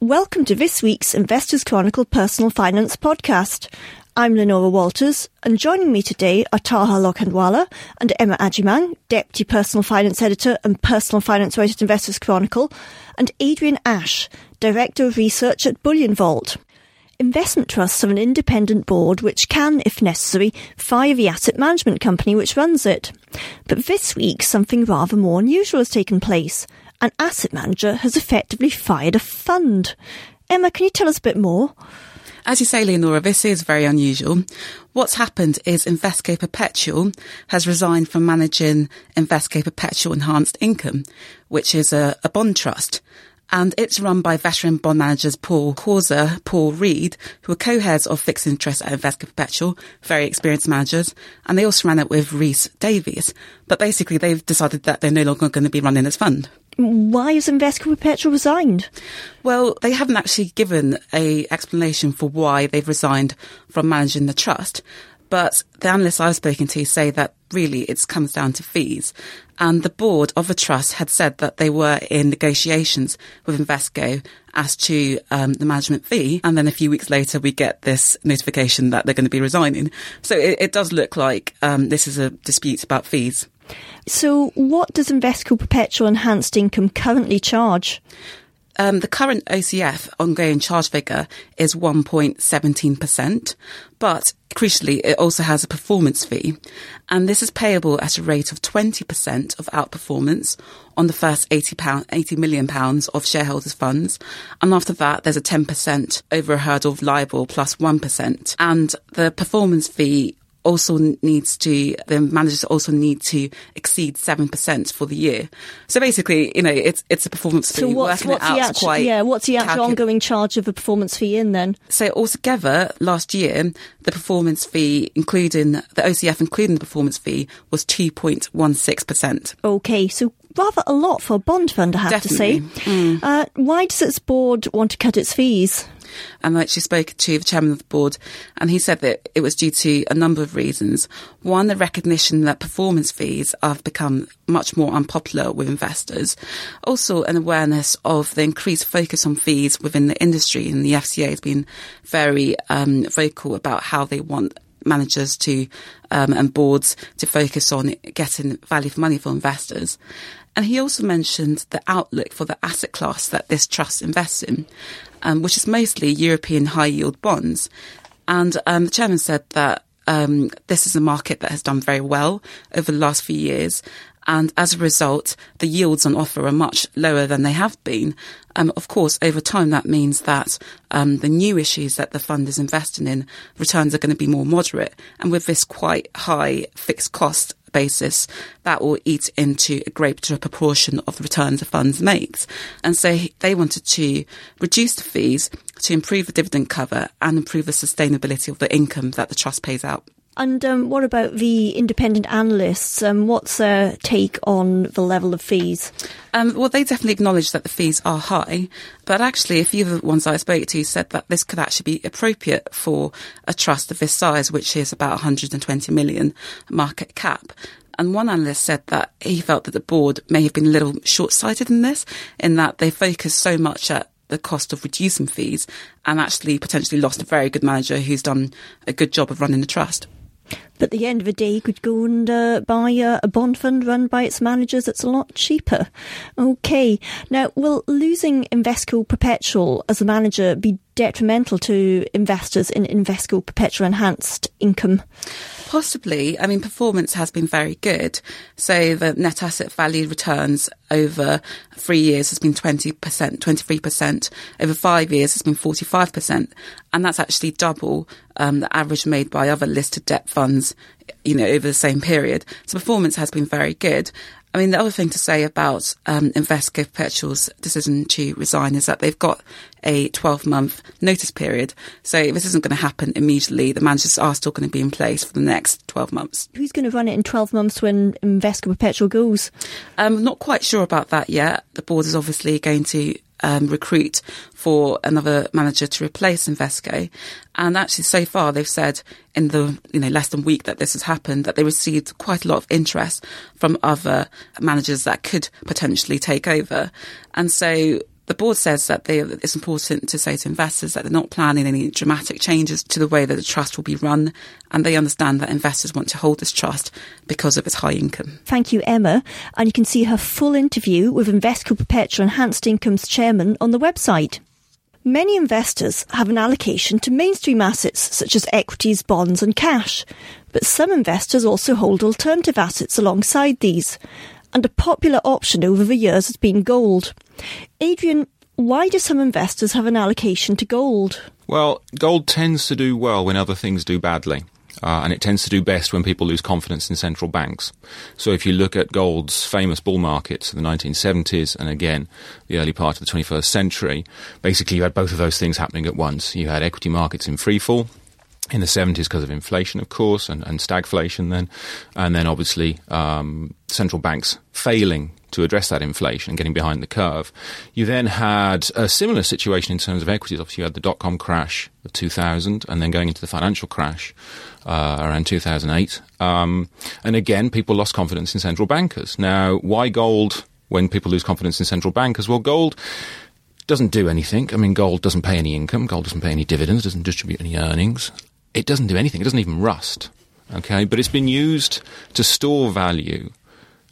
Welcome to this week's Investors Chronicle Personal Finance podcast. I'm Leonora Walters, and joining me today are Taha Lokhandwala and Emma Agyemang, Deputy Personal Finance Editor and Personal Finance Writer at Investors Chronicle, and Adrian Ash, Director of Research at Bullion Vault. Investment trusts have an independent board which can, if necessary, fire the asset management company which runs it. But this week, something rather more unusual has taken place an asset manager has effectively fired a fund. Emma, can you tell us a bit more? As you say, Leonora, this is very unusual. What's happened is Invesco Perpetual has resigned from managing Invesco Perpetual Enhanced Income, which is a, a bond trust and it's run by veteran bond managers Paul Causer, Paul Read, who are co-heads of fixed interest at Invesco Perpetual, very experienced managers, and they also ran it with Rhys Davies. But basically, they've decided that they're no longer going to be running this fund. Why has Invesco Perpetual resigned? Well, they haven't actually given a explanation for why they've resigned from managing the trust. But the analysts I've spoken to say that really it comes down to fees. And the board of the trust had said that they were in negotiations with Invesco as to um, the management fee. And then a few weeks later, we get this notification that they're going to be resigning. So it, it does look like um, this is a dispute about fees. So, what does Invesco Perpetual Enhanced Income currently charge? Um, the current OCF ongoing charge figure is 1.17%, but crucially, it also has a performance fee. And this is payable at a rate of 20% of outperformance on the first 80, pound, 80 million pounds of shareholders' funds. And after that, there's a 10% over a hurdle of LIBOR plus 1. And the performance fee also needs to, the managers also need to exceed 7% for the year. So basically, you know, it's, it's a performance fee. So what's, what's the actual, yeah, what's the actual ongoing charge of a performance fee in then? So altogether, last year, the performance fee, including the OCF, including the performance fee, was 2.16%. Okay. So rather a lot for a bond fund, I have Definitely. to say. Mm. Uh, why does its board want to cut its fees? And I actually spoke to the chairman of the board, and he said that it was due to a number of reasons. One, the recognition that performance fees have become much more unpopular with investors. Also, an awareness of the increased focus on fees within the industry, and the FCA has been very um, vocal about how they want managers to um, and boards to focus on getting value for money for investors. And he also mentioned the outlook for the asset class that this trust invests in um, which is mostly European high yield bonds. And um, the chairman said that um, this is a market that has done very well over the last few years. And as a result, the yields on offer are much lower than they have been. Um, of course, over time, that means that um, the new issues that the fund is investing in, returns are going to be more moderate. And with this quite high fixed cost basis, that will eat into a greater proportion of the returns the funds makes. And so they wanted to reduce the fees to improve the dividend cover and improve the sustainability of the income that the trust pays out. And um, what about the independent analysts? Um, what's their take on the level of fees? Um, well, they definitely acknowledge that the fees are high, but actually, a few of the ones I spoke to said that this could actually be appropriate for a trust of this size, which is about 120 million market cap. And one analyst said that he felt that the board may have been a little short sighted in this, in that they focused so much at the cost of reducing fees and actually potentially lost a very good manager who's done a good job of running the trust. But at the end of the day, you could go and uh, buy a, bond fund run by its managers It's a lot cheaper. Okay. Now, will losing Invesco Perpetual as a manager be detrimental to investors in Invesco Perpetual Enhanced Income? Possibly. I mean, performance has been very good. So the net asset value returns over three years has been 20%, 23%. Over five years has been 45%. And that's actually double um, the average made by other listed debt funds, you know, over the same period. So performance has been very good. I mean, the other thing to say about um, Perpetual's decision to resign is that they've got a 12 month notice period. So this isn't going to happen immediately. The managers are still going to be in place for the next 12 months. Who's going to run it in 12 months when Invesco Perpetual goes? I'm um, not quite sure about that yet. The board is obviously going to um, recruit for another manager to replace Invesco. And actually, so far, they've said in the you know less than week that this has happened that they received quite a lot of interest from other managers that could potentially take over. And so The board says that they, it's important to say to investors that they're not planning any dramatic changes to the way that the trust will be run, and they understand that investors want to hold this trust because of its high income. Thank you, Emma. And you can see her full interview with Invesco Perpetual Enhanced Income's chairman on the website. Many investors have an allocation to mainstream assets such as equities, bonds, and cash, but some investors also hold alternative assets alongside these. And a popular option over the years has been gold. Adrian, why do some investors have an allocation to gold? Well, gold tends to do well when other things do badly. Uh, and it tends to do best when people lose confidence in central banks. So if you look at gold's famous bull markets in the 1970s and again the early part of the 21st century, basically you had both of those things happening at once. You had equity markets in freefall in the 70s because of inflation, of course, and, and stagflation then, and then obviously um, central banks failing to address that inflation and getting behind the curve. You then had a similar situation in terms of equities. Obviously, you had the dot com crash of 2000 and then going into the financial crash uh, around 2008. Um, and again, people lost confidence in central bankers. Now, why gold when people lose confidence in central bankers? Well, gold doesn't do anything. I mean, gold doesn't pay any income, gold doesn't pay any dividends, doesn't distribute any earnings. It doesn't do anything, it doesn't even rust. Okay, but it's been used to store value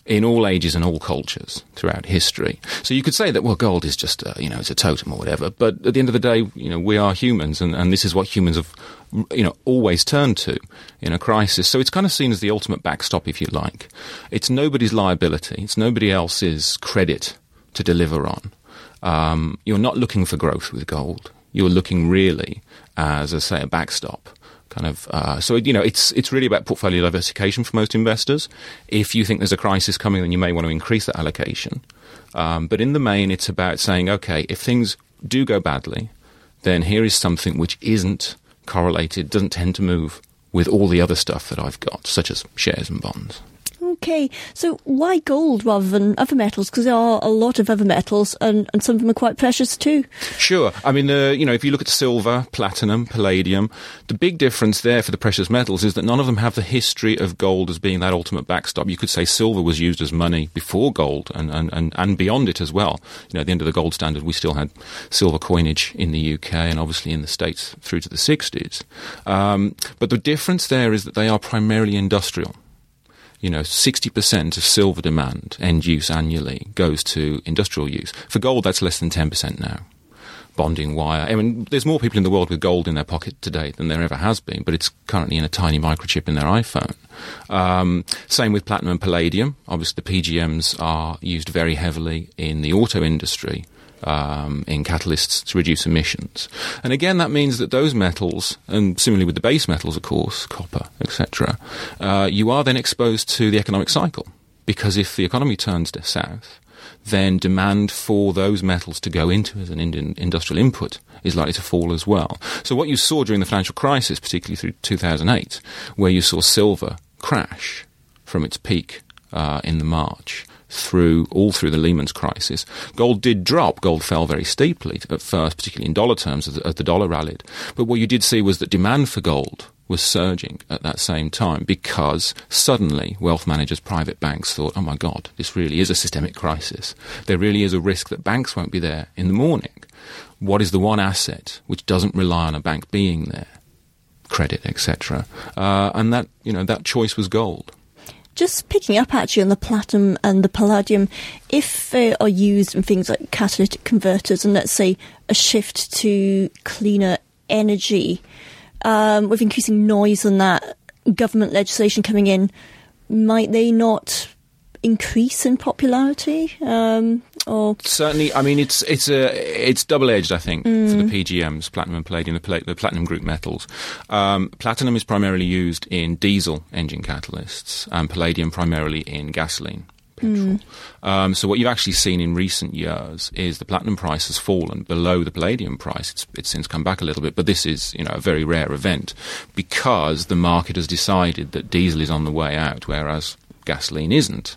in all ages and all cultures throughout history. So you could say that, well, gold is just, a, you know, it's a totem or whatever. But at the end of the day, you know, we are humans and, and this is what humans have, you know, always turned to in a crisis. So it's kind of seen as the ultimate backstop, if you like. It's nobody's liability. It's nobody else's credit to deliver on. Um, you're not looking for growth with gold. You're looking really as, I say, a backstop kind of uh, so you know it's it's really about portfolio diversification for most investors. If you think there's a crisis coming, then you may want to increase that allocation. Um, but in the main, it's about saying, okay, if things do go badly, then here is something which isn't correlated, doesn't tend to move with all the other stuff that I've got, such as shares and bonds. Okay, so why gold rather than other metals? Because there are a lot of other metals, and, and some of them are quite precious too. Sure. I mean, uh, you know, if you look at silver, platinum, palladium, the big difference there for the precious metals is that none of them have the history of gold as being that ultimate backstop. You could say silver was used as money before gold and, and, and, and beyond it as well. You know, at the end of the gold standard, we still had silver coinage in the UK and obviously in the States through to the 60s. Um, but the difference there is that they are primarily industrial you know, 60% of silver demand, end use annually, goes to industrial use. For gold, that's less than 10% now. Bonding wire. I mean, there's more people in the world with gold in their pocket today than there ever has been, but it's currently in a tiny microchip in their iPhone. Um, same with platinum and palladium. Obviously, the PGMs are used very heavily in the auto industry um, in catalysts to reduce emissions. And again, that means that those metals, and similarly with the base metals, of course, copper, etc., uh, you are then exposed to the economic cycle. Because if the economy turns south, then demand for those metals to go into as an industrial input is likely to fall as well. So what you saw during the financial crisis, particularly through 2008, where you saw silver crash from its peak uh, in the March, through all through the Lehman's crisis. Gold did drop. Gold fell very steeply at first, particularly in dollar terms, as, as the dollar rallied. But what you did see was that demand for gold was surging at that same time because suddenly wealth managers, private banks thought, oh my God, this really is a systemic crisis. There really is a risk that banks won't be there in the morning. What is the one asset which doesn't rely on a bank being there? Credit, etc. Uh, and that, you know, that choice was gold just picking up actually on the platinum and the palladium, if they are used in things like catalytic converters and let's say a shift to cleaner energy, um, with increasing noise and that government legislation coming in, might they not increase in popularity? Um, or certainly, I mean, it's it's a it's double edged. I think mm. for the mm. PGMs, platinum and palladium, the, pla- the platinum group metals. Um, platinum is primarily used in diesel engine catalysts, and palladium primarily in gasoline. Petrol. Mm. Um, so what you've actually seen in recent years is the platinum price has fallen below the palladium price. It's, it's since come back a little bit, but this is you know a very rare event because the market has decided that diesel is on the way out, whereas gasoline isn't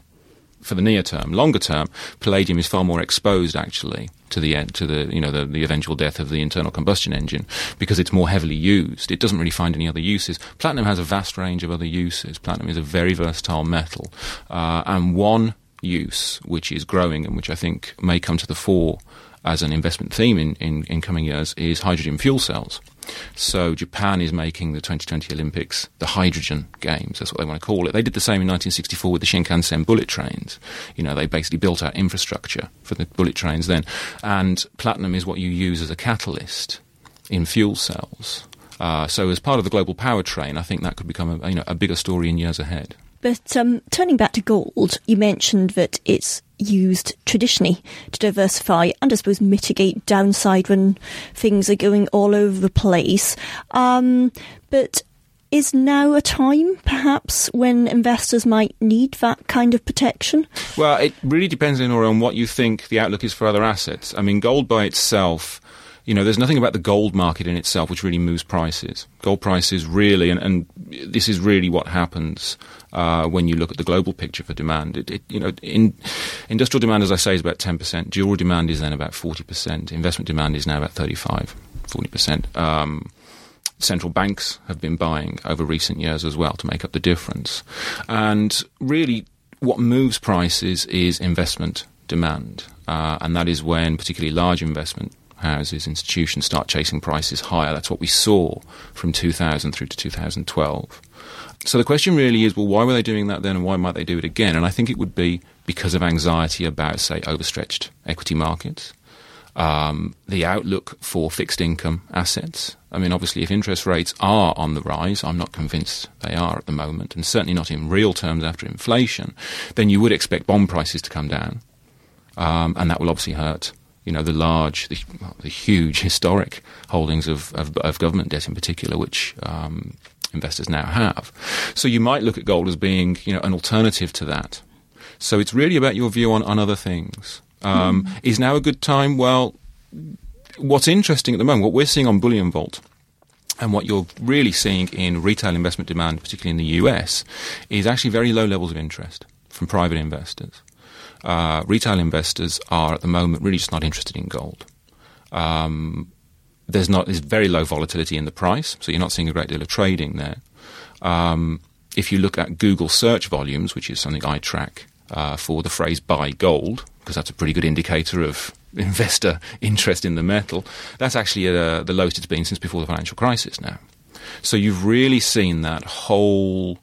for the near term. Longer term, palladium is far more exposed actually to the to the you know the, the eventual death of the internal combustion engine because it's more heavily used. It doesn't really find any other uses. Platinum has a vast range of other uses. Platinum is a very versatile metal, uh, and one use which is growing and which I think may come to the fore as an investment theme in, in, in coming years is hydrogen fuel cells. So Japan is making the 2020 Olympics the hydrogen games. That's what they want to call it. They did the same in 1964 with the Shinkansen bullet trains. You know, they basically built out infrastructure for the bullet trains then. And platinum is what you use as a catalyst in fuel cells. Uh, so as part of the global power train, I think that could become a, you know, a bigger story in years ahead. But um, turning back to gold, you mentioned that it's used traditionally to diversify and I suppose mitigate downside when things are going all over the place. Um, but is now a time, perhaps, when investors might need that kind of protection? Well, it really depends, on what you think the outlook is for other assets. I mean, gold by itself you know, there's nothing about the gold market in itself which really moves prices. Gold prices really, and, and this is really what happens uh, when you look at the global picture for demand. It, it, you know, in, industrial demand, as I say, is about 10%. Dual demand is then about 40%. Investment demand is now about 35, 40%. Um, central banks have been buying over recent years as well to make up the difference. And really, what moves prices is investment demand. Uh, and that is when particularly large investment houses, institutions start chasing prices higher. That's what we saw from 2000 through to 2012. So the question really is well, why were they doing that then and why might they do it again? And I think it would be because of anxiety about, say, overstretched equity markets. Um, the outlook for fixed income assets. I mean, obviously, if interest rates are on the rise, I'm not convinced they are at the moment, and certainly not in real terms after inflation, then you would expect bond prices to come down. Um, and that will obviously hurt you know, the large, the, the huge historic holdings of, of, of, government debt in particular, which um, investors now have. So you might look at gold as being, you know, an alternative to that. So it's really about your view on, on other things. Um, mm. Is now a good time? Well, what's interesting at the moment, what we're seeing on Bullion Vault, and what you're really seeing in retail investment demand, particularly in the US, is actually very low levels of interest from private investors uh, retail investors are at the moment really just not interested in gold. Um, there's not there's very low volatility in the price, so you're not seeing a great deal of trading there. Um, if you look at Google search volumes, which is something I track uh, for the phrase "buy gold," because that's a pretty good indicator of investor interest in the metal, that's actually uh, the lowest it's been since before the financial crisis now. So you've really seen that whole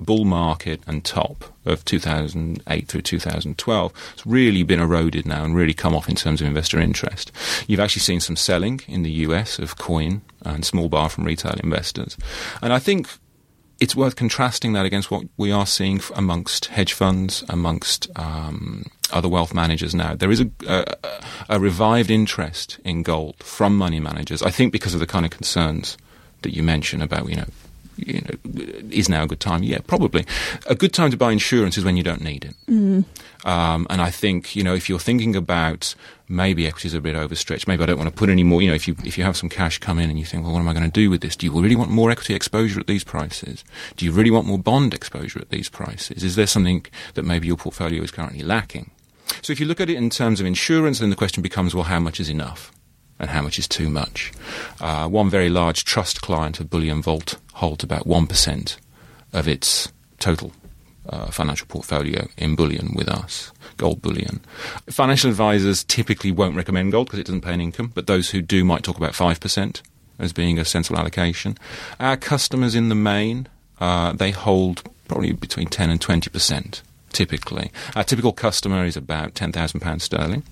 bull market and top of 2008 through 2012 has really been eroded now and really come off in terms of investor interest. You've actually seen some selling in the US of coin and small bar from retail investors. And I think it's worth contrasting that against what we are seeing amongst hedge funds, amongst um, other wealth managers now. There is a, a, a revived interest in gold from money managers, I think because of the kind of concerns that you mentioned about, you know, you know, is now a good time? Yeah, probably. A good time to buy insurance is when you don't need it. Mm. Um, and I think, you know, if you're thinking about maybe equities are a bit overstretched, maybe I don't want to put any more, you know, if you, if you have some cash come in and you think, well, what am I going to do with this? Do you really want more equity exposure at these prices? Do you really want more bond exposure at these prices? Is there something that maybe your portfolio is currently lacking? So if you look at it in terms of insurance, then the question becomes, well, how much is enough? And how much is too much. Uh, one very large trust client of Bullion Vault holds about 1% of its total uh, financial portfolio in bullion with us, gold bullion. Financial advisors typically won't recommend gold because it doesn't pay an income, but those who do might talk about 5% as being a sensible allocation. Our customers in the main, uh, they hold probably between 10 and 20% typically. Our typical customer is about £10,000 sterling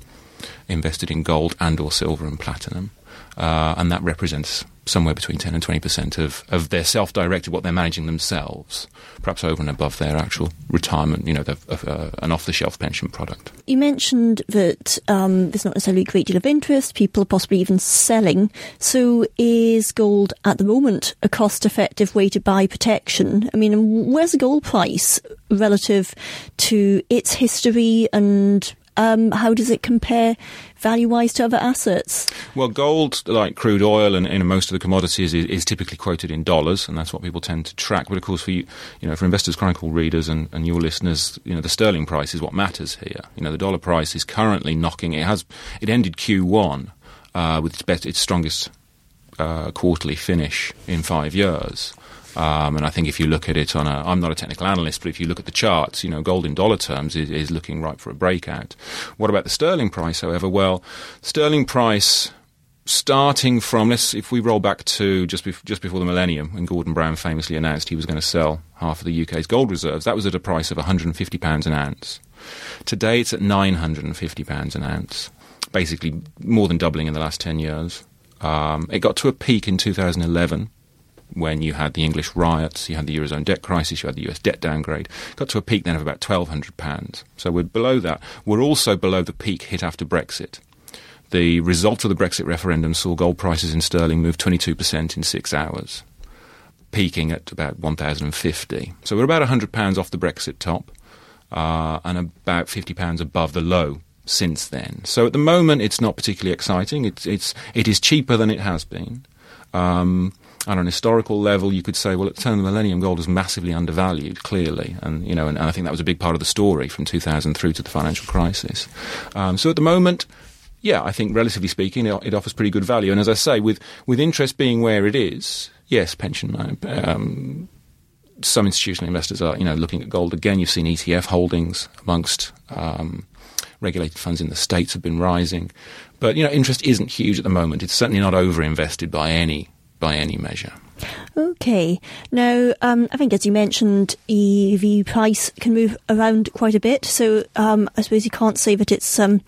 invested in gold and or silver and platinum. Uh, and that represents somewhere between 10 and 20% of, of their self-directed, what they're managing themselves, perhaps over and above their actual retirement, you know, uh, an off-the-shelf pension product. You mentioned that um, there's not necessarily a great deal of interest, people are possibly even selling. So is gold at the moment a cost-effective way to buy protection? I mean, where's the gold price relative to its history and um, how does it compare value wise to other assets? Well, gold, like crude oil and, most of the commodities, is, is, typically quoted in dollars, and that's what people tend to track. But of course, for you, you know, for Investors Chronicle readers and, and your listeners, you know, the sterling price is what matters here. You know, the dollar price is currently knocking. It has. It ended Q1 uh, with its, best, its strongest uh, quarterly finish in five years. Um, and I think if you look at it on a, I'm not a technical analyst, but if you look at the charts, you know, gold in dollar terms is, is looking ripe for a breakout. What about the sterling price, however? Well, sterling price starting from let's if we roll back to just bef- just before the millennium when Gordon Brown famously announced he was going to sell half of the UK's gold reserves that was at a price of 150 pounds an ounce today it's at 950 pounds an ounce basically more than doubling in the last 10 years um, it got to a peak in 2011 when you had the English riots, you had the Eurozone debt crisis, you had the US debt downgrade. Got to a peak then of about £1,200. So we're below that. We're also below the peak hit after Brexit. The result of the Brexit referendum saw gold prices in sterling move 22% in six hours, peaking at about 1,050. So we're about £100 off the Brexit top uh, and about £50 above the low since then. So at the moment, it's not particularly exciting. It's, it's, it is cheaper than it has been. Um, on an historical level, you could say, well, at the turn of the millennium, gold was massively undervalued, clearly, and you know, and, and I think that was a big part of the story from 2000 through to the financial crisis. Um, so at the moment, yeah, I think relatively speaking, it, it, offers pretty good value. And as I say, with with interest being where it is, yes, pension. Um, some institutional investors are, you know, looking at gold again. You've seen ETF holdings amongst um, regulated funds in the states have been rising, but you know, interest isn't huge at the moment. It's certainly not over invested by any by any measure. Okay. Now, um, I think as you mentioned, EV price can move around quite a bit. So um, I suppose you can't say that it's um,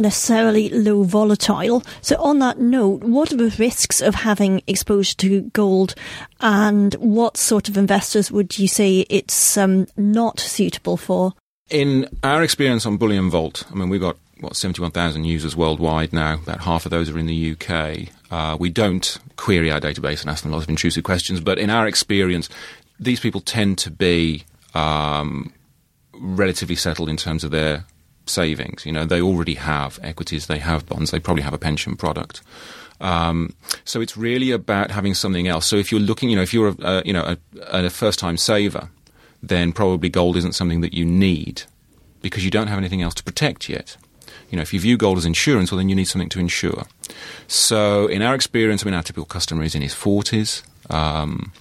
necessarily low volatile. So, on that note, what are the risks of having exposure to gold, and what sort of investors would you say it's um, not suitable for? In our experience on Bullion Vault, I mean, we've got what 71,000 users worldwide now. About half of those are in the UK. Uh, we don't query our database and ask them lots of intrusive questions, but in our experience, these people tend to be um, relatively settled in terms of their savings. You know, they already have equities, they have bonds, they probably have a pension product. Um, so it's really about having something else. So if you're looking, you know, if you're a, a you know a, a first-time saver, then probably gold isn't something that you need because you don't have anything else to protect yet. You know, if you view gold as insurance, well, then you need something to insure. So, in our experience, I mean, our typical customer is in his forties. Um,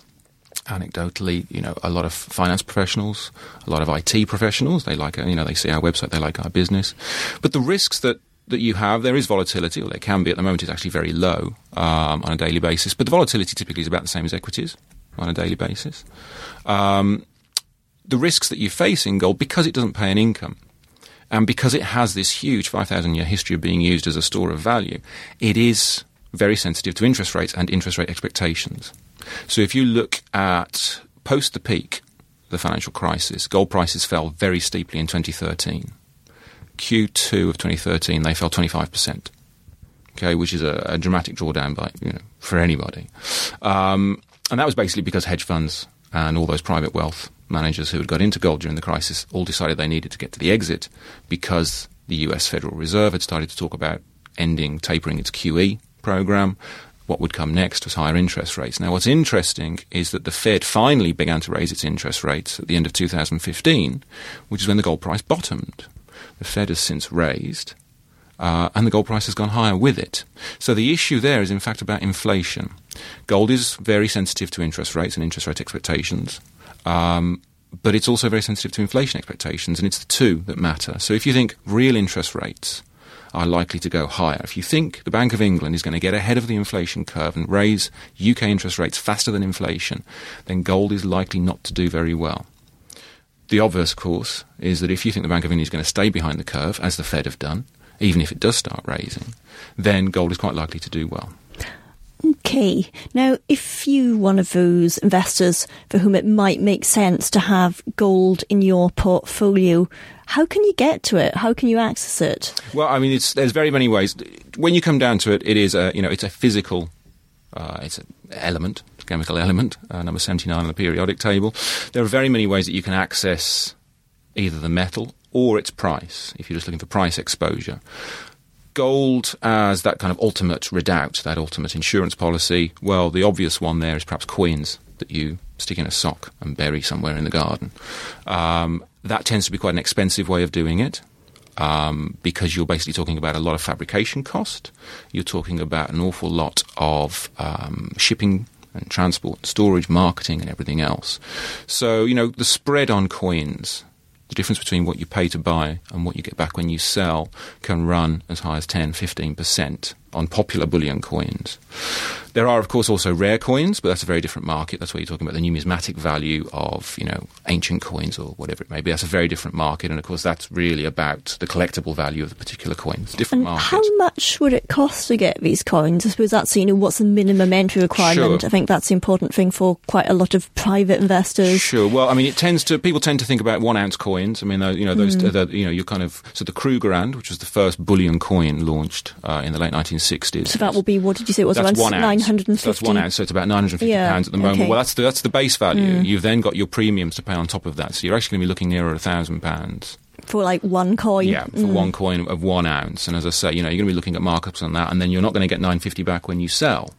anecdotally, you know, a lot of finance professionals, a lot of IT professionals, they like, you know, they see our website, they like our business. But the risks that that you have, there is volatility, or there can be at the moment, it's actually very low um, on a daily basis. But the volatility typically is about the same as equities on a daily basis. Um, the risks that you face in gold, because it doesn't pay an income, and because it has this huge 5,000 year history of being used as a store of value, it is very sensitive to interest rates and interest rate expectations. So if you look at post the peak, the financial crisis, gold prices fell very steeply in 2013. Q2 of 2013, they fell 25%. Okay, which is a, a dramatic drawdown by you know for anybody, um, and that was basically because hedge funds and all those private wealth managers who had got into gold during the crisis all decided they needed to get to the exit because the U.S. Federal Reserve had started to talk about ending tapering its QE program what would come next was higher interest rates. Now, what's interesting is that the Fed finally began to raise its interest rates at the end of 2015, which is when the gold price bottomed. The Fed has since raised, uh, and the gold price has gone higher with it. So the issue there is, in fact, about inflation. Gold is very sensitive to interest rates and interest rate expectations. Um, but it's also very sensitive to inflation expectations, and it's the two that matter. So if you think real interest rates are likely to go higher. If you think the Bank of England is going to get ahead of the inflation curve and raise UK interest rates faster than inflation, then gold is likely not to do very well. The obvious course is that if you think the Bank of England is going to stay behind the curve, as the Fed have done, even if it does start raising, then gold is quite likely to do well. Okay. Now, if you one of those investors for whom it might make sense to have gold in your portfolio, how can you get to it? How can you access it? Well, I mean, there's very many ways. When you come down to it, it is a you know it's a physical, uh, it's an element, chemical element, uh, number seventy nine on the periodic table. There are very many ways that you can access either the metal or its price. If you're just looking for price exposure, gold as that kind of ultimate redoubt, that ultimate insurance policy. Well, the obvious one there is perhaps coins that you stick in a sock and bury somewhere in the garden. Um, that tends to be quite an expensive way of doing it. um, because you're basically talking about a lot of fabrication cost. You're talking about an awful lot of um, shipping and transport, storage, marketing, and everything else. So, you know, the spread on coins, the difference between what you pay to buy and what you get back when you sell, can run as high as 10, 15% on popular bullion coins. There are, of course, also rare coins, but that's a very different market. That's where you're talking about the numismatic value of, you know, ancient coins or whatever it may be. That's a very different market, and of course, that's really about the collectible value of the particular coin. It's different And market. how much would it cost to get these coins? I suppose that's, you know, what's the minimum entry requirement? Sure. I think that's the important thing for quite a lot of private investors. Sure. Well, I mean, it tends to people tend to think about one ounce coins. I mean, you know, those, Mm. the, you know, you're kind of so the Krugerrand, which was the first bullion coin launched uh, in the late 1960s. So that will be, what did you say it was, that's around one ounce. 950? So that's one ounce. So it's about 950 Yeah, pounds at the moment. okay. Mm. Well, that's the, that's the base value. You've then got your premiums to pay on top of that. So you're actually going to be looking nearer a thousand pounds. For like one coin? Yeah, for one coin of one ounce. And as I say, you know, you're going to be looking at markups on that, and then you're not going to get 950 back when you sell,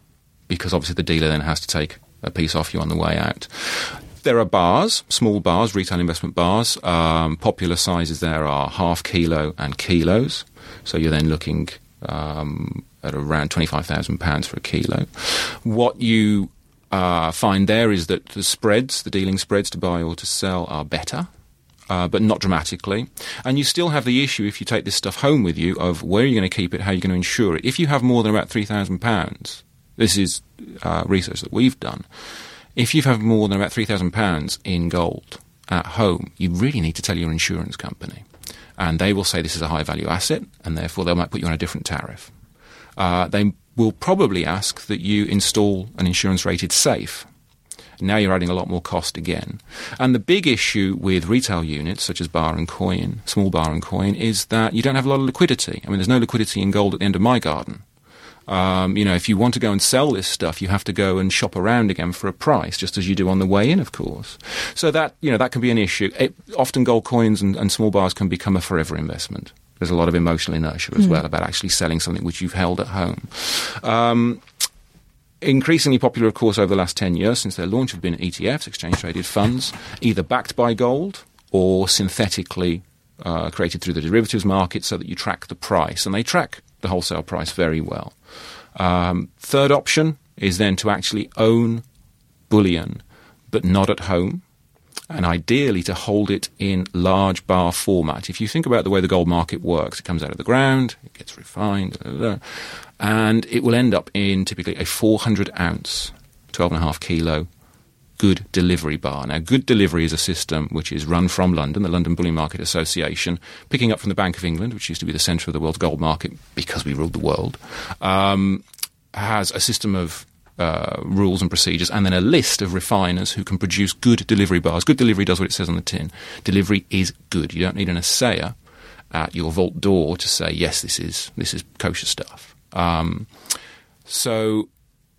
because obviously the dealer then has to take a piece off you on the way out. There are bars, small bars, retail investment bars. Um, popular sizes there are half kilo and kilos. So you're then looking um, at around £25,000 for a kilo. What you uh, find there is that the spreads, the dealing spreads to buy or to sell, are better. Uh, but not dramatically. And you still have the issue if you take this stuff home with you of where you're going to keep it, how you're going to insure it. If you have more than about £3,000, this is uh, research that we've done. If you have more than about £3,000 in gold at home, you really need to tell your insurance company. And they will say this is a high value asset, and therefore they might put you on a different tariff. Uh, they will probably ask that you install an insurance rated safe. Now you're adding a lot more cost again. And the big issue with retail units, such as bar and coin, small bar and coin, is that you don't have a lot of liquidity. I mean, there's no liquidity in gold at the end of my garden. Um, you know, if you want to go and sell this stuff, you have to go and shop around again for a price, just as you do on the way in, of course. So that you know that can be an issue. It, often, gold coins and, and small bars can become a forever investment. There's a lot of emotional inertia as well about actually selling something which you've held at home. Um, increasingly popular, of course, over the last 10 years since their launch have been ETFs, exchange traded funds, either backed by gold or synthetically uh, created through the derivatives market so that you track the price. And they track the wholesale price very well. Um, third option is then to actually own bullion, but not at home. And ideally to hold it in large bar format. If you think about the way the gold market works, it comes out of the ground, it gets refined, da, da, da, and it will end up in typically a 400 ounce, 12.5 kilo good delivery bar. Now, good delivery is a system which is run from London, the London Bullion Market Association, picking up from the Bank of England, which used to be the centre of the world's gold market because we ruled the world, um, has a system of uh, rules and procedures, and then a list of refiners who can produce good delivery bars. Good delivery does what it says on the tin. Delivery is good. You don't need an assayer at your vault door to say yes, this is this is kosher stuff. Um, so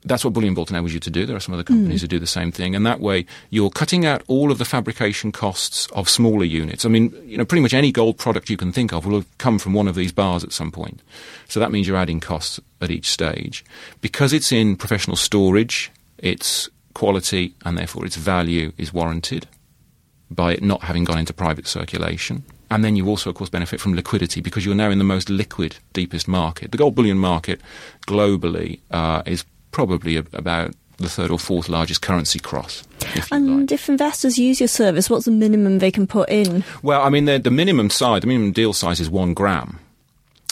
that's what Bullion Vault enables you to do. There are some other companies who do the same thing, and that way you're cutting out all of the fabrication costs of smaller units. I mean, you know, pretty much any gold product you can think of will have come from one of these bars at some point. So that means you're adding costs at each stage because it's in professional storage. Its quality and therefore its value is warranted by it not having gone into private circulation. And then you also, of course, benefit from liquidity because you're now in the most liquid, deepest market. The gold bullion market globally uh, is probably a, about the third or fourth largest currency cross. If And like. if investors use your service, what's the minimum they can put in? Well, I mean, the, the minimum size, the minimum deal size is one gram.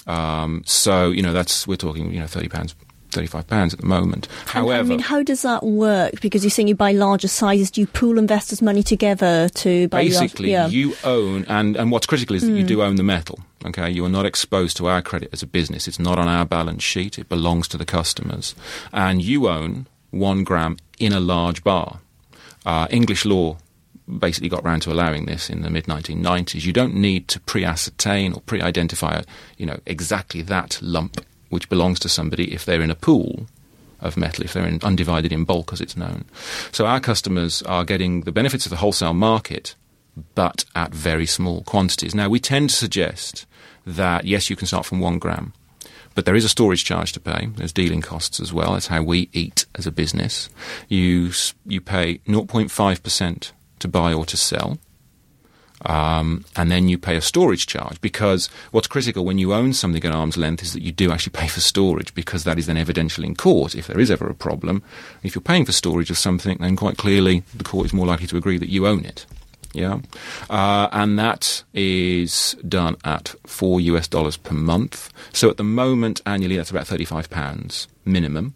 Um, so you know, that's we're talking, you know, thirty pounds, thirty-five pounds at the moment. And, However, I mean, how does that work? Because you're saying you buy larger sizes. Do you pool investors' money together to buy large- basically yeah. you own and, and what's critical is that you do own the metal okay you are not exposed to our credit as a business it's not on our balance sheet it belongs to the customers and you own one gram in a large bar uh, english law basically got round to allowing this in the mid 1990s you don't need to pre-ascertain or pre-identify you know exactly that lump which belongs to somebody if they're in a pool of metal if they're in undivided in bulk as it's known. So our customers are getting the benefits of the wholesale market but at very small quantities. Now we tend to suggest that yes you can start from 1 gram but there is a storage charge to pay. There's dealing costs as well. That's how we eat as a business. You you pay 0.5% to buy or to sell. Um, and then you pay a storage charge because what's critical when you own something at arm's length is that you do actually pay for storage because that is then evidential in court if there is ever a problem. If you're paying for storage of something, then quite clearly the court is more likely to agree that you own it. Yeah, uh, and that is done at four US dollars per month. So at the moment, annually, that's about thirty-five pounds minimum,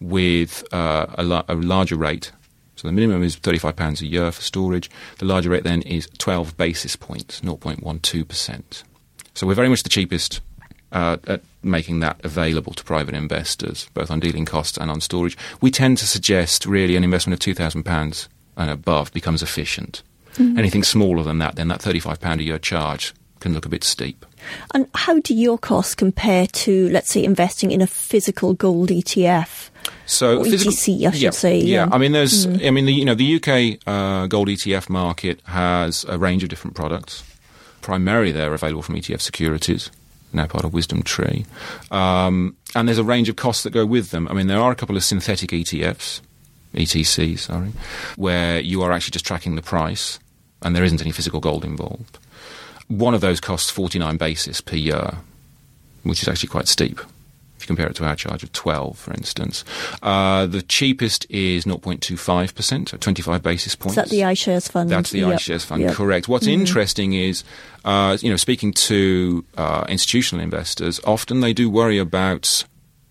with uh, a, la- a larger rate so the minimum is £35 a year for storage. The larger rate then is 12 basis points, 0.12%. So we're very much the cheapest uh, at making that available to private investors, both on dealing costs and on storage. We tend to suggest really an investment of £2,000 and above becomes efficient. Mm-hmm. Anything smaller than that, then that £35 a year charge can look a bit steep. And how do your costs compare to, let's say, investing in a physical gold ETF? So physical, ETC, I should yeah, say. Yeah. yeah. I mean, there's. Mm. I mean, the, you know, the UK uh, gold ETF market has a range of different products. Primarily, they're available from ETF Securities, now part of Wisdom Tree, um, and there's a range of costs that go with them. I mean, there are a couple of synthetic ETFs, ETC, sorry, where you are actually just tracking the price, and there isn't any physical gold involved. One of those costs 49 basis per year, which is actually quite steep if you compare it to our charge of 12, for instance. Uh, the cheapest is 0.25%, so 25 basis points. Is that the iShares fund? That's the yep. iShares fund, yep. correct. What's mm-hmm. interesting is, uh, you know, speaking to uh, institutional investors, often they do worry about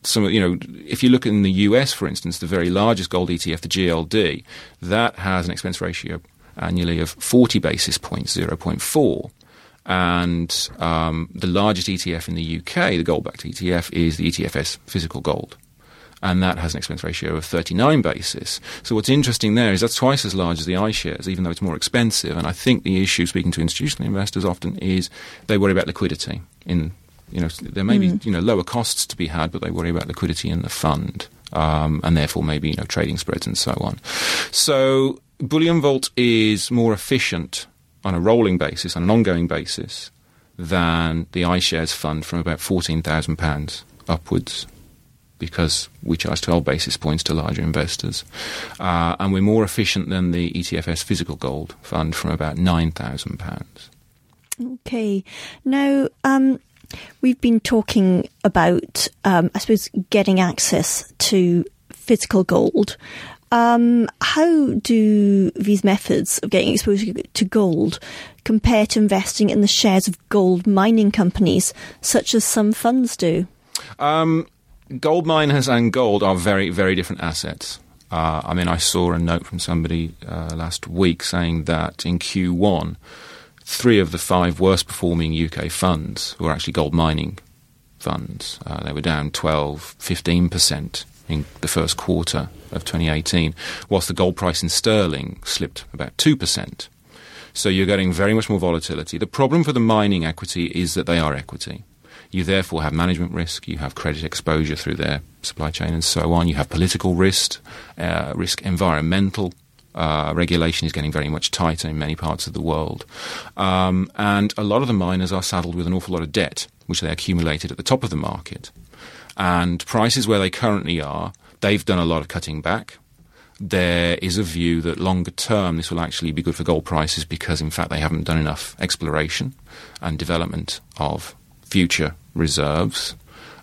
some, you know, if you look in the US, for instance, the very largest gold ETF, the GLD, that has an expense ratio annually of 40 basis points, 0.4. And um, the largest ETF in the UK, the gold backed ETF, is the ETFS physical gold. And that has an expense ratio of 39 basis. So what's interesting there is that's twice as large as the iShares, even though it's more expensive. And I think the issue, speaking to institutional investors often, is they worry about liquidity. In you know, there may mm. be you know lower costs to be had, but they worry about liquidity in the fund, um, and therefore maybe you know trading spreads and so on. So Bullion Vault is more efficient on a rolling basis, on an ongoing basis, than the iShares fund from about £14,000 upwards because we charge 12 basis points to larger investors. Uh, and we're more efficient than the ETFS physical gold fund from about £9,000. Okay. Now, um, we've been talking about, um, I suppose, getting access to physical gold. Um, how do these methods of getting exposure to gold compare to investing in the shares of gold mining companies, such as some funds do? Um, gold miners and gold are very, very different assets. Uh, I mean, I saw a note from somebody uh, last week saying that in Q1, three of the five worst performing UK funds were actually gold mining funds. Uh, they were down 12, 15% in the first quarter of 2018, whilst the gold price in sterling slipped about 2%. So you're getting very much more volatility. The problem for the mining equity is that they are equity. You therefore have management risk, you have credit exposure through their supply chain and so on, you have political risk, uh, risk environmental uh, regulation is getting very much tighter in many parts of the world. Um, and a lot of the miners are saddled with an awful lot of debt, which they accumulated at the top of the market. And prices where they currently are, they've done a lot of cutting back. There is a view that longer term this will actually be good for gold prices because, in fact, they haven't done enough exploration and development of future reserves.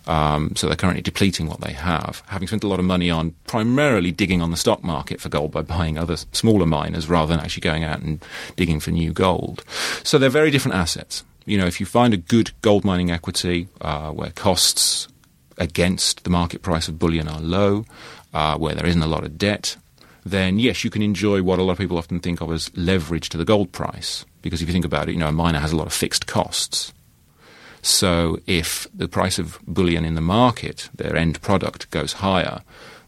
Um, so they're currently depleting what they have, having spent a lot of money on primarily digging on the stock market for gold by buying other smaller miners rather than actually going out and digging for new gold. So they're very different assets. You know, if you find a good gold mining equity uh, where costs against the market price of bullion are low, uh, where there isn't a lot of debt, then yes, you can enjoy what a lot of people often think of as leverage to the gold price. Because if you think about it, you know, a miner has a lot of fixed costs. So if the price of bullion in the market, their end product, goes higher,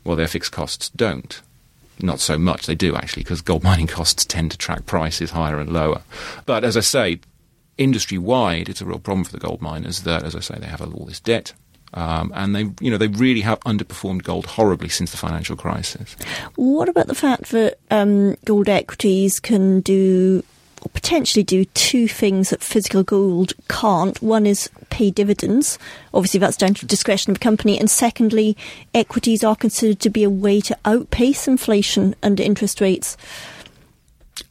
well, their fixed costs don't. Not so much. They do actually, because gold mining costs tend to track prices higher and lower. But as I say, industry wide, it's a real problem for the gold miners that, as I say, they have all this debt. Um, and they, you know, they really have underperformed gold horribly since the financial crisis. What about the fact that um, gold equities can do or potentially do two things that physical gold can't? One is pay dividends. Obviously, that's down to discretion of the company. And secondly, equities are considered to be a way to outpace inflation and interest rates.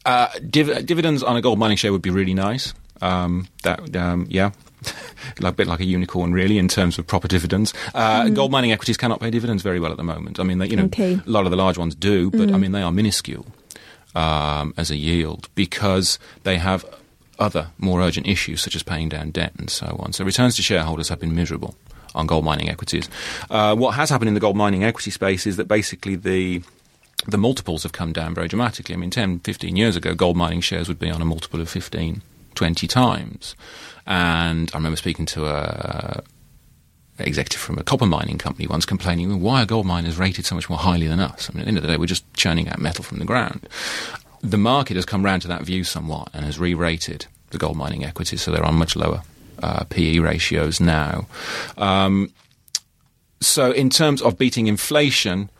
Uh, div- dividends on a gold mining share would be really nice. Um, that um, yeah. like a bit like a unicorn, really, in terms of proper dividends. Uh, mm. Gold mining equities cannot pay dividends very well at the moment. I mean, they, you know, okay. a lot of the large ones do, but mm. I mean, they are minuscule um, as a yield because they have other more urgent issues such as paying down debt and so on. So returns to shareholders have been miserable on gold mining equities. Uh, what has happened in the gold mining equity space is that basically the the multiples have come down very dramatically. I mean, 10, 15 years ago, gold mining shares would be on a multiple of 15, 20 times. And I remember speaking to a executive from a copper mining company once complaining, why are gold miners rated so much more highly than us? I mean, at the end of the day, we're just churning out metal from the ground. The market has come round to that view somewhat and has re-rated the gold mining equities, so they're on much lower uh, PE ratios now. Um, so, in terms of beating inflation,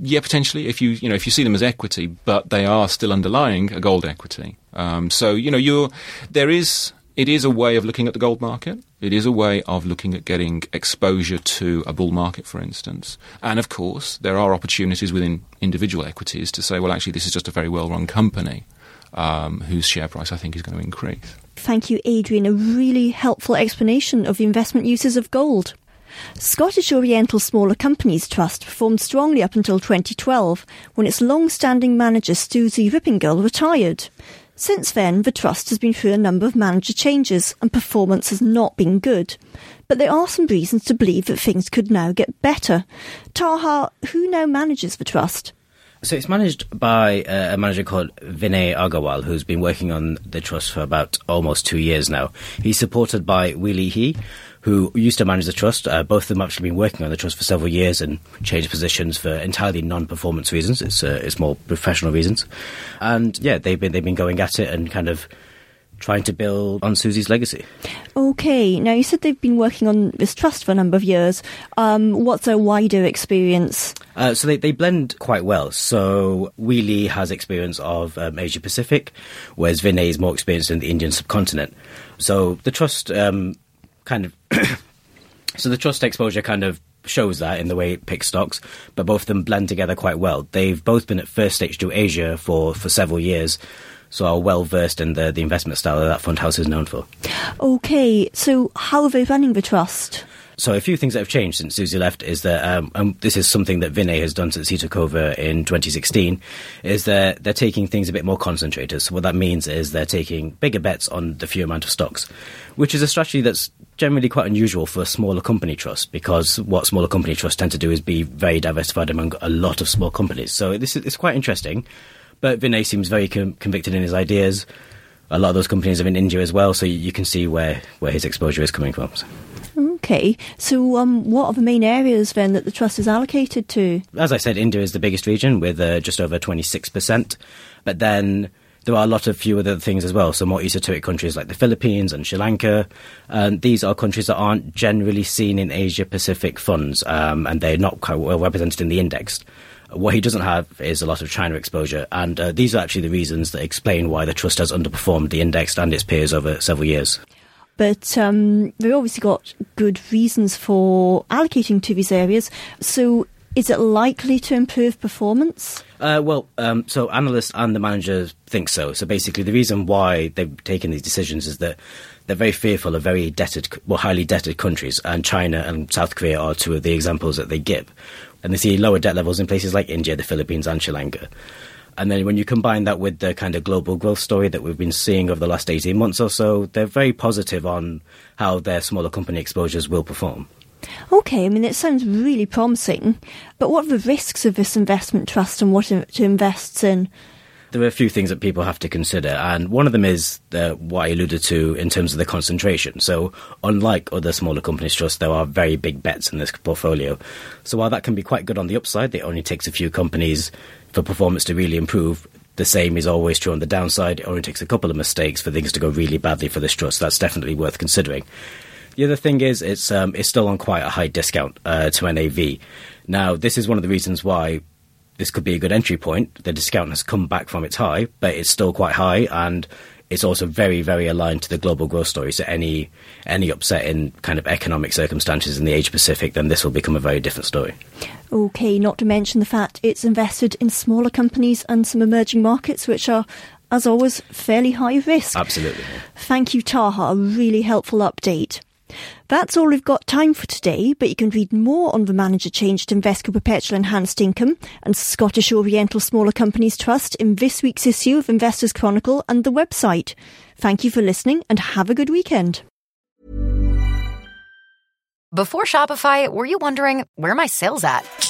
yeah, potentially. If you you know if you see them as equity, but they are still underlying a gold equity. Um, so you know you're there is it is a way of looking at the gold market. It is a way of looking at getting exposure to a bull market, for instance. And of course, there are opportunities within individual equities to say, well, actually, this is just a very well run company um, whose share price I think is going to increase. Thank you, Adrian. A really helpful explanation of the investment uses of gold. Scottish Oriental Smaller Companies Trust performed strongly up until 2012, when its long-standing manager Susie Rippingall retired. Since then, the Trust has been through a number of manager changes and performance has not been good. But there are some reasons to believe that things could now get better. Taha, who now manages the Trust? So it's managed by uh, a manager called Vinay Agarwal, who's been working on the trust for about almost two years now. He's supported by Wee-Li Hee, who used to manage the trust. Uh, both of them actually been working on the trust for several years and changed positions for entirely non-performance reasons. It's uh, it's more professional reasons, and yeah, they've been they've been going at it and kind of trying to build on Susie's legacy. Okay, now you said they've been working on this trust for a number of years. Um, what's a wider experience? Uh, so they, they blend quite well. So Wee-Li has experience of um, Asia Pacific, whereas Vinay is more experienced in the Indian subcontinent. So the trust um, kind of so the trust exposure kind of shows that in the way it picks stocks, but both of them blend together quite well. They've both been at First State Stewart Asia for, for several years, so are well versed in the, the investment style that that fund house is known for. Okay, so how are they running the trust? So a few things that have changed since Susie left is that, um, and this is something that Vinay has done since he took over in 2016, is that they're taking things a bit more concentrated. So what that means is they're taking bigger bets on the few amount of stocks, which is a strategy that's generally quite unusual for a smaller company trust because what smaller company trusts tend to do is be very diversified among a lot of small companies. So this is it's quite interesting. But Vinay seems very com- convicted in his ideas. A lot of those companies are in India as well, so you, can see where, where his exposure is coming from. So. Okay, so um, what are the main areas then that the trust is allocated to? As I said, India is the biggest region with uh, just over 26%. But then there are a lot of few other things as well. So more esoteric countries like the Philippines and Sri Lanka. And these are countries that aren't generally seen in Asia Pacific funds, um, and they're not quite well represented in the index. What he doesn't have is a lot of China exposure, and uh, these are actually the reasons that explain why the trust has underperformed the index and its peers over several years. But um, they've obviously got good reasons for allocating to these areas. So, is it likely to improve performance? Uh, well, um, so analysts and the managers think so. So basically, the reason why they've taken these decisions is that they're very fearful of very debted, well, highly debted countries, and China and South Korea are two of the examples that they give and they see lower debt levels in places like India, the Philippines, and Sri Lanka. And then when you combine that with the kind of global growth story that we've been seeing over the last 18 months or so, they're very positive on how their smaller company exposures will perform. Okay, I mean, it sounds really promising, but what are the risks of this investment trust and what it invests in? there are a few things that people have to consider, and one of them is uh, what I alluded to in terms of the concentration. So, unlike other smaller companies trusts, there are very big bets in this portfolio. So, while that can be quite good on the upside, it only takes a few companies for performance to really improve. The same is always true on the downside. It only takes a couple of mistakes for things to go really badly for this trust. That's definitely worth considering. The other thing is it's um, it's still on quite a high discount uh, to NAV. Now, this is one of the reasons why this could be a good entry point. The discount has come back from its high, but it's still quite high, and it's also very, very aligned to the global growth story. So any any upset in kind of economic circumstances in the Asia Pacific, then this will become a very different story. Okay, not to mention the fact it's invested in smaller companies and some emerging markets, which are as always, fairly high risk. Absolutely. Thank you, Taha. A really helpful update. That's all we've got time for today, but you can read more on the manager change to Invesco Perpetual Enhanced Income and Scottish Oriental Smaller Companies Trust in this week's issue of Investors Chronicle and the website. Thank you for listening and have a good weekend. Before Shopify, were you wondering where my sales at?